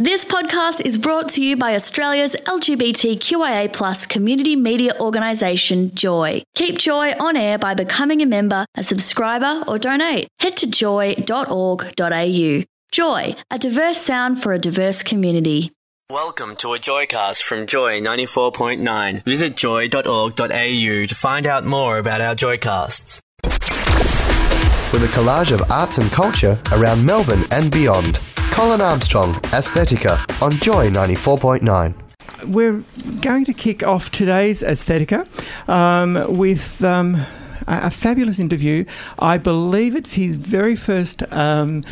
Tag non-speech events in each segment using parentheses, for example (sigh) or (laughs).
This podcast is brought to you by Australia's LGBTQIA plus community media organisation, Joy. Keep Joy on air by becoming a member, a subscriber, or donate. Head to joy.org.au. Joy, a diverse sound for a diverse community. Welcome to a Joycast from Joy 94.9. Visit joy.org.au to find out more about our Joycasts. With a collage of arts and culture around Melbourne and beyond. Colin Armstrong, Aesthetica on Joy 94.9. We're going to kick off today's Aesthetica um, with um, a, a fabulous interview. I believe it's his very first. Um,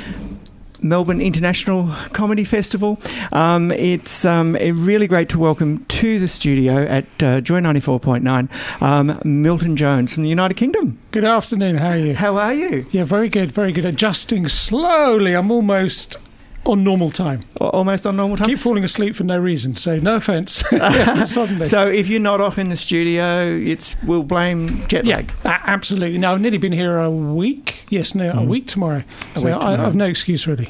Melbourne International Comedy Festival. Um, it's um, really great to welcome to the studio at uh, Joy 94.9 um, Milton Jones from the United Kingdom. Good afternoon. How are you? How are you? Yeah, very good, very good. Adjusting slowly. I'm almost on normal time. Almost on normal time. Keep falling asleep for no reason. So no offence. (laughs) (laughs) Suddenly. So if you're not off in the studio, it's we'll blame jet lag. a- absolutely. No, I've nearly been here a week. Yes, no, a week tomorrow. A so week I, tomorrow. I've no excuse really.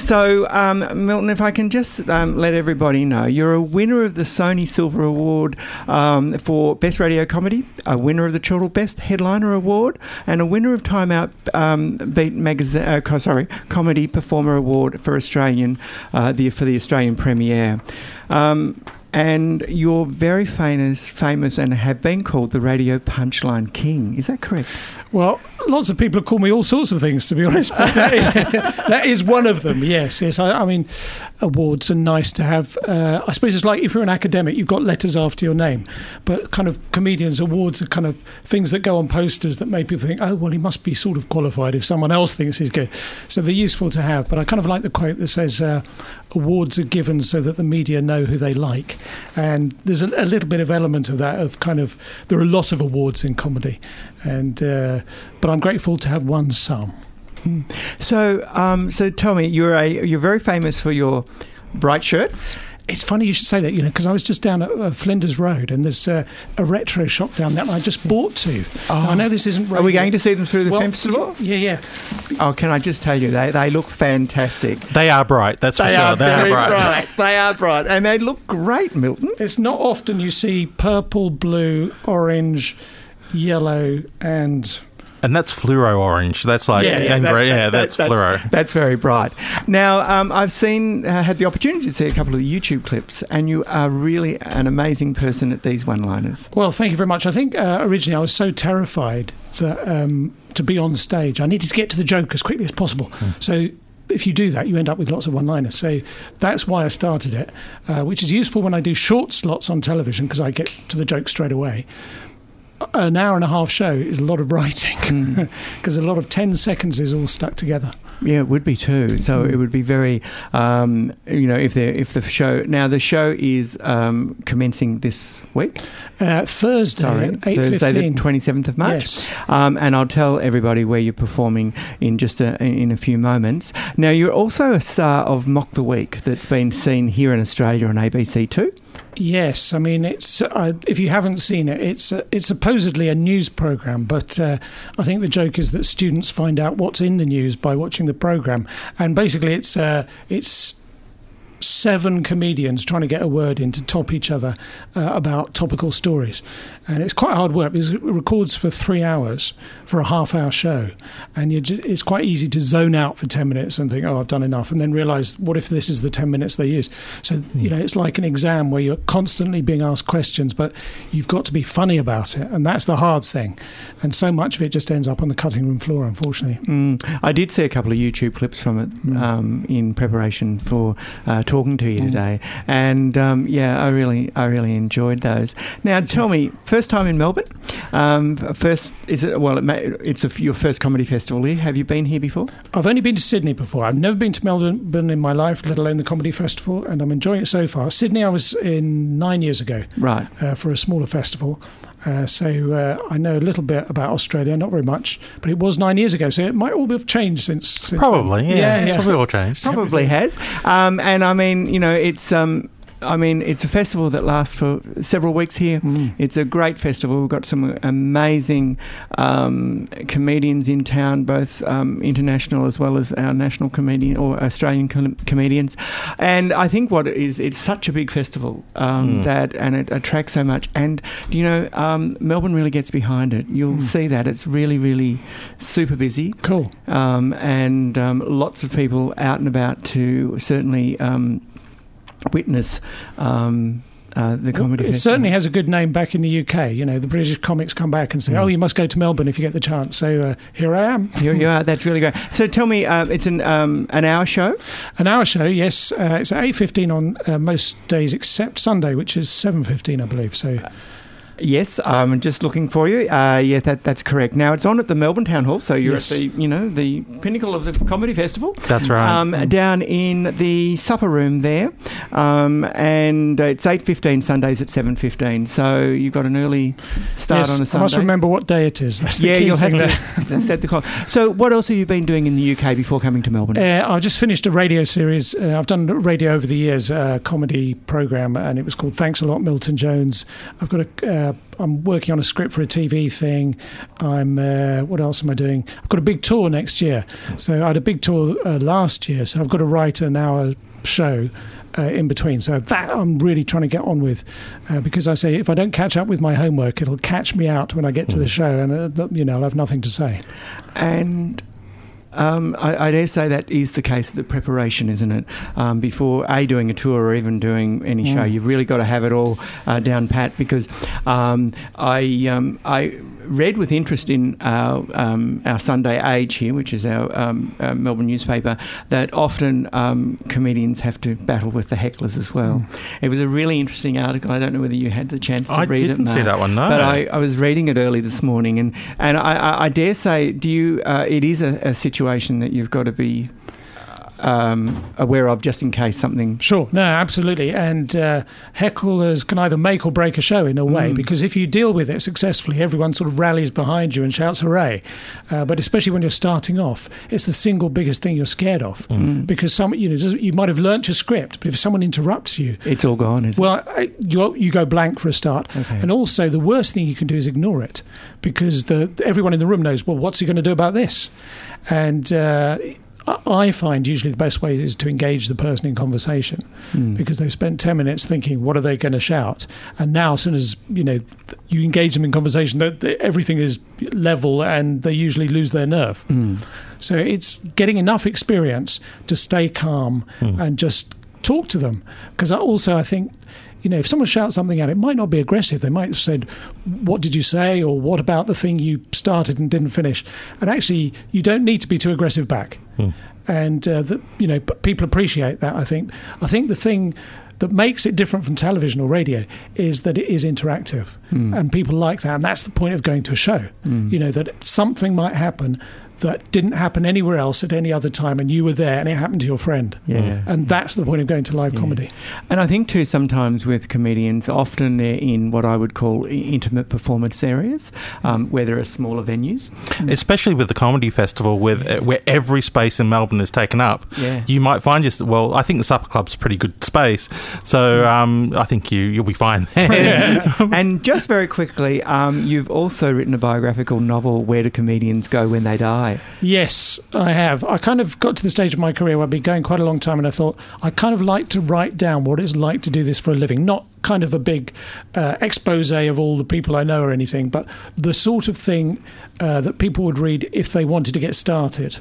So, um, Milton, if I can just um, let everybody know, you're a winner of the Sony Silver Award um, for Best Radio Comedy, a winner of the Chortle Best Headliner Award, and a winner of Time Out um, Beat Magazine, uh, sorry, Comedy Performer Award for Australian, uh, the for the Australian premiere. Um, and you're very famous, famous, and have been called the Radio Punchline King. Is that correct? Well, lots of people have called me all sorts of things, to be (laughs) honest. That, is, that is one of them. Yes, yes. I, I mean, awards are nice to have. Uh, I suppose it's like if you're an academic, you've got letters after your name. But kind of comedians' awards are kind of things that go on posters that make people think, oh, well, he must be sort of qualified if someone else thinks he's good. So they're useful to have. But I kind of like the quote that says, uh, awards are given so that the media know who they like. And there's a, a little bit of element of that, of kind of, there are a lot of awards in comedy. And, uh, but I'm grateful to have won some. So, um, so tell me, you're a you're very famous for your bright shirts. It's funny you should say that, you know, because I was just down at uh, Flinders Road and there's uh, a retro shop down there and I just bought two. Now, I know this isn't. Are we going to see them through the well, festival? Yeah, yeah. Oh, can I just tell you, they they look fantastic. They are bright, that's for They sure. are they very are bright. bright. They are bright, and they look great, Milton. It's not often you see purple, blue, orange, yellow, and And that's fluoro orange. That's like and that- grey. that- yeah, that- that's, fluoro. That's very bright. Now, um, I've seen, uh, had the opportunity to see a couple of the YouTube clips, and you are really an amazing person at these one-liners. Well, thank you very much. I think uh, originally I was so terrified that, um, to be on stage, I needed to get to the joke as quickly as possible. So if you do that, you end up with lots of one-liners. So that's why I started it, uh, which is useful when I do short slots on television because I get to the joke straight away. An hour and a half show is a lot of writing (laughs) because a lot of 10 seconds is all stuck together. Yeah, it would be too. So Mm. it would be very, um, you know, if the if the show now the show is um, commencing this week. Uh, Thursday, Sorry, at 8.15. Thursday the twenty seventh of March. Yes. Um, and I'll tell everybody where you're performing in just a, in a few moments. Now you're also a star of Mock the Week that's been seen here in Australia on ABC Two. Yes, I mean it's. Uh, if you haven't seen it, it's uh, it's supposedly a news program, but uh, I think the joke is that students find out what's in the news by watching the program, and basically it's uh, it's seven comedians trying to get a word in to top each other uh, about topical stories, and it's quite hard work because it records for three hours for a half-hour show, and you ju- it's quite easy to zone out for ten minutes and think, oh, I've done enough, and then realise what if this is the ten minutes they use. So you know, it's like an exam where you're constantly being asked questions, but you've got to be funny about it, and that's the hard thing. And so much of it just ends up on the cutting room floor, unfortunately. Mm, I did see a couple of YouTube clips from it Mm. um, in preparation for uh, talking to you today, and um, yeah, I really, I really enjoyed those. Now, tell me, first time in Melbourne. Um, first, is it? Well, it may, it's a your first comedy festival here. Have you been here before? I've only been to Sydney before. I've never been to Melbourne in my life, let alone the comedy festival, and I'm enjoying it so far. Sydney, I was in nine years ago Right. uh, for a smaller festival. Uh, so uh, I know a little bit about Australia, not very much, but it was nine years ago, so it might all have changed since. since Probably, yeah. Yeah, yeah. Probably all changed. Probably has. Um, and I mean, you know, it's um, I mean, it's a festival that lasts for several weeks here. Mm. It's a great festival. We've got some amazing um, comedians in town, both um, international as well as our national comedian or Australian com- comedians. And I think what it is, it's such a big festival um, Mm. that, and it attracts so much. And you know, um, Melbourne really gets behind it. You'll Mm. see that it's really, really super busy Cool. um, and um, lots of people out and about to certainly um, witness um, uh, the comedy It festival. certainly has a good name back in the UK. You know, the British comics come back and say, Mm. "Oh, you must go to Melbourne if you get the chance." So uh, here I am. You, you are. That's really great. So tell me, uh, it's an um, an hour show. An hour show, yes. Uh, it's at eight fifteen on uh, most days except Sunday, which is seven fifteen, I believe. So Yes, I'm just looking for you. Uh, yeah, that, that's correct. Now it's on at the Melbourne Town Hall, so you're Yes. at the you know the pinnacle of the comedy festival. That's right. Um, down in the supper room there, um, and it's eight fifteen Sundays at seven fifteen. So you've got an early start yes, on a Sunday. I must remember what day it is. That's yeah, you'll have to (laughs) set the clock. So, what else have you been doing in the UK before coming to Melbourne? Uh, I just finished a radio series. Uh, I've done radio over the years, a comedy program, and it was called "Thanks a Lot, Milton Jones." I've got a. Uh, I'm working on a script for a TV thing. I'm. Uh, what else am I doing? I've got a big tour next year. So I had a big tour uh, last year. So I've got to write an hour show. Uh, in between, so that I'm really trying to get on with, uh, because I say if I don't catch up with my homework, it'll catch me out when I get to the show, and uh, you know I'll have nothing to say. And um, I, I dare say that is the case. The preparation, isn't it? Um, before a doing a tour or even doing any show, you've really got to have it all uh, down pat. Because um, I um, I read with interest in our um, our Sunday Age here, which is our um, uh, Melbourne newspaper, that often um, comedians have to battle with the hecklers as well. It was a really interesting article. I don't know whether you had the chance to I read it. I didn't see that one, no. But I, I was reading it early this morning, and, and I, I, I dare say, do you? Uh, it is a, a situation that you've got to be um, aware of, just in case something. Sure, no, absolutely. And uh, hecklers can either make or break a show in a way, Mm. because if you deal with it successfully, everyone sort of rallies behind you and shouts hooray. Uh, but especially when you're starting off, it's the single biggest thing you're scared of. Mm. Because some, you know, you might have learnt your script, but if someone interrupts you, It's all gone, isn't well, I- you you go blank for a start, Okay. and also the worst thing you can do is ignore it, because the everyone in the room knows. Well, what's he going to do about this? And uh, I- find usually the best way is to engage the person in conversation? Mm. because they've spent 10 minutes thinking what are they going to shout and now as soon as you know you engage them in conversation that everything is level and they usually lose their nerve Mm. so it's getting enough experience to stay calm and just talk to them because also i think you know if someone shouts something out it might not be aggressive they might have said what did you say or what about the thing you started and didn't finish and actually you don't need to be too aggressive back and uh, that you know p- people appreciate that. I think I think the thing that makes it different from television or radio is that it is interactive, Mm. and people like that, and that's the point of going to a show. Mm. You know that something might happen that didn't happen anywhere else at any other time, and you were there, and it happened to your friend, Yeah. and that's the point of going to live Yeah. comedy. And I think too, sometimes with comedians, often they're in what I would call intimate performance areas, um, where there are smaller venues. Especially with the comedy festival, with uh, where every space in Melbourne is taken up, Yeah. you might find just well. I think the supper club's a pretty good space, so um, I think you you'll be fine there. (laughs) (laughs) and just very quickly, um, you've also written a biographical novel, Where Do Comedians Go When They Die? Yes, I have. I kind of got to the stage of my career where I've been going quite a long time, and I thought I kind of like to write down what it's like to do this for a living. Not kind of a big uh, expose of all the people I know or anything, but the sort of thing uh, that people would read if they wanted to get started,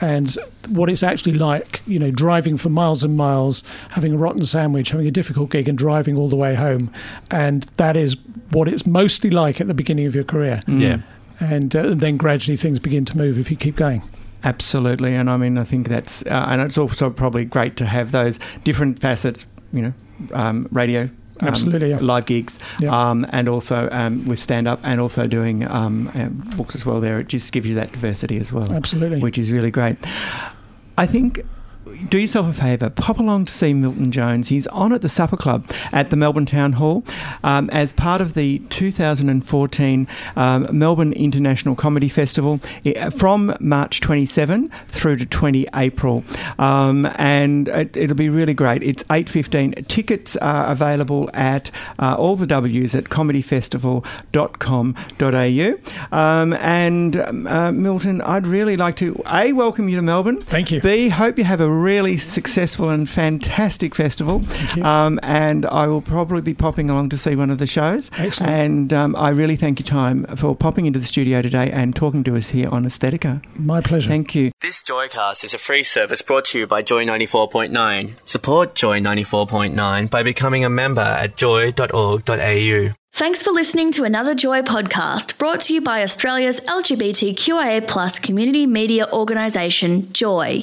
and what it's actually like. You know, driving for miles and miles, having a rotten sandwich, having a difficult gig, and driving all the way home, and that is what it's mostly like at the beginning of your career. Yeah. And uh, then gradually things begin to move if you keep going. Absolutely, and I mean, I think that's, uh, and it's also probably great to have those different facets, you know, um, radio. um, Absolutely, yeah. live gigs, Yeah. um, and also um, with stand up, and also doing um, um, books as well. There, it just gives you that diversity as well, Absolutely. which is really great. I think do yourself a favour, pop along to see Milton Jones. He's on at the Supper Club at the Melbourne Town Hall um, as part of the 2014 um, Melbourne International Comedy Festival from March 27 through to 20 April, um, and it, will be really great. It's 8:15. Tickets are available at uh, all the W's at comedyfestival.com.au. Um, and um, uh, Milton, I'd really like to a welcome you to Melbourne. Thank you. B hope you have a really successful and fantastic festival. Um, and I will probably be popping along to see one of the shows. Excellent. And um, I really thank you, time, for popping into the studio today and talking to us here on Aesthetica. My pleasure. Thank you. This Joycast is a free service brought to you by Joy 94.9. Support Joy 94.9 by becoming a member at joy.org.au. Thanks for listening to another Joy podcast brought to you by Australia's LGBTQIA plus community media organisation, Joy.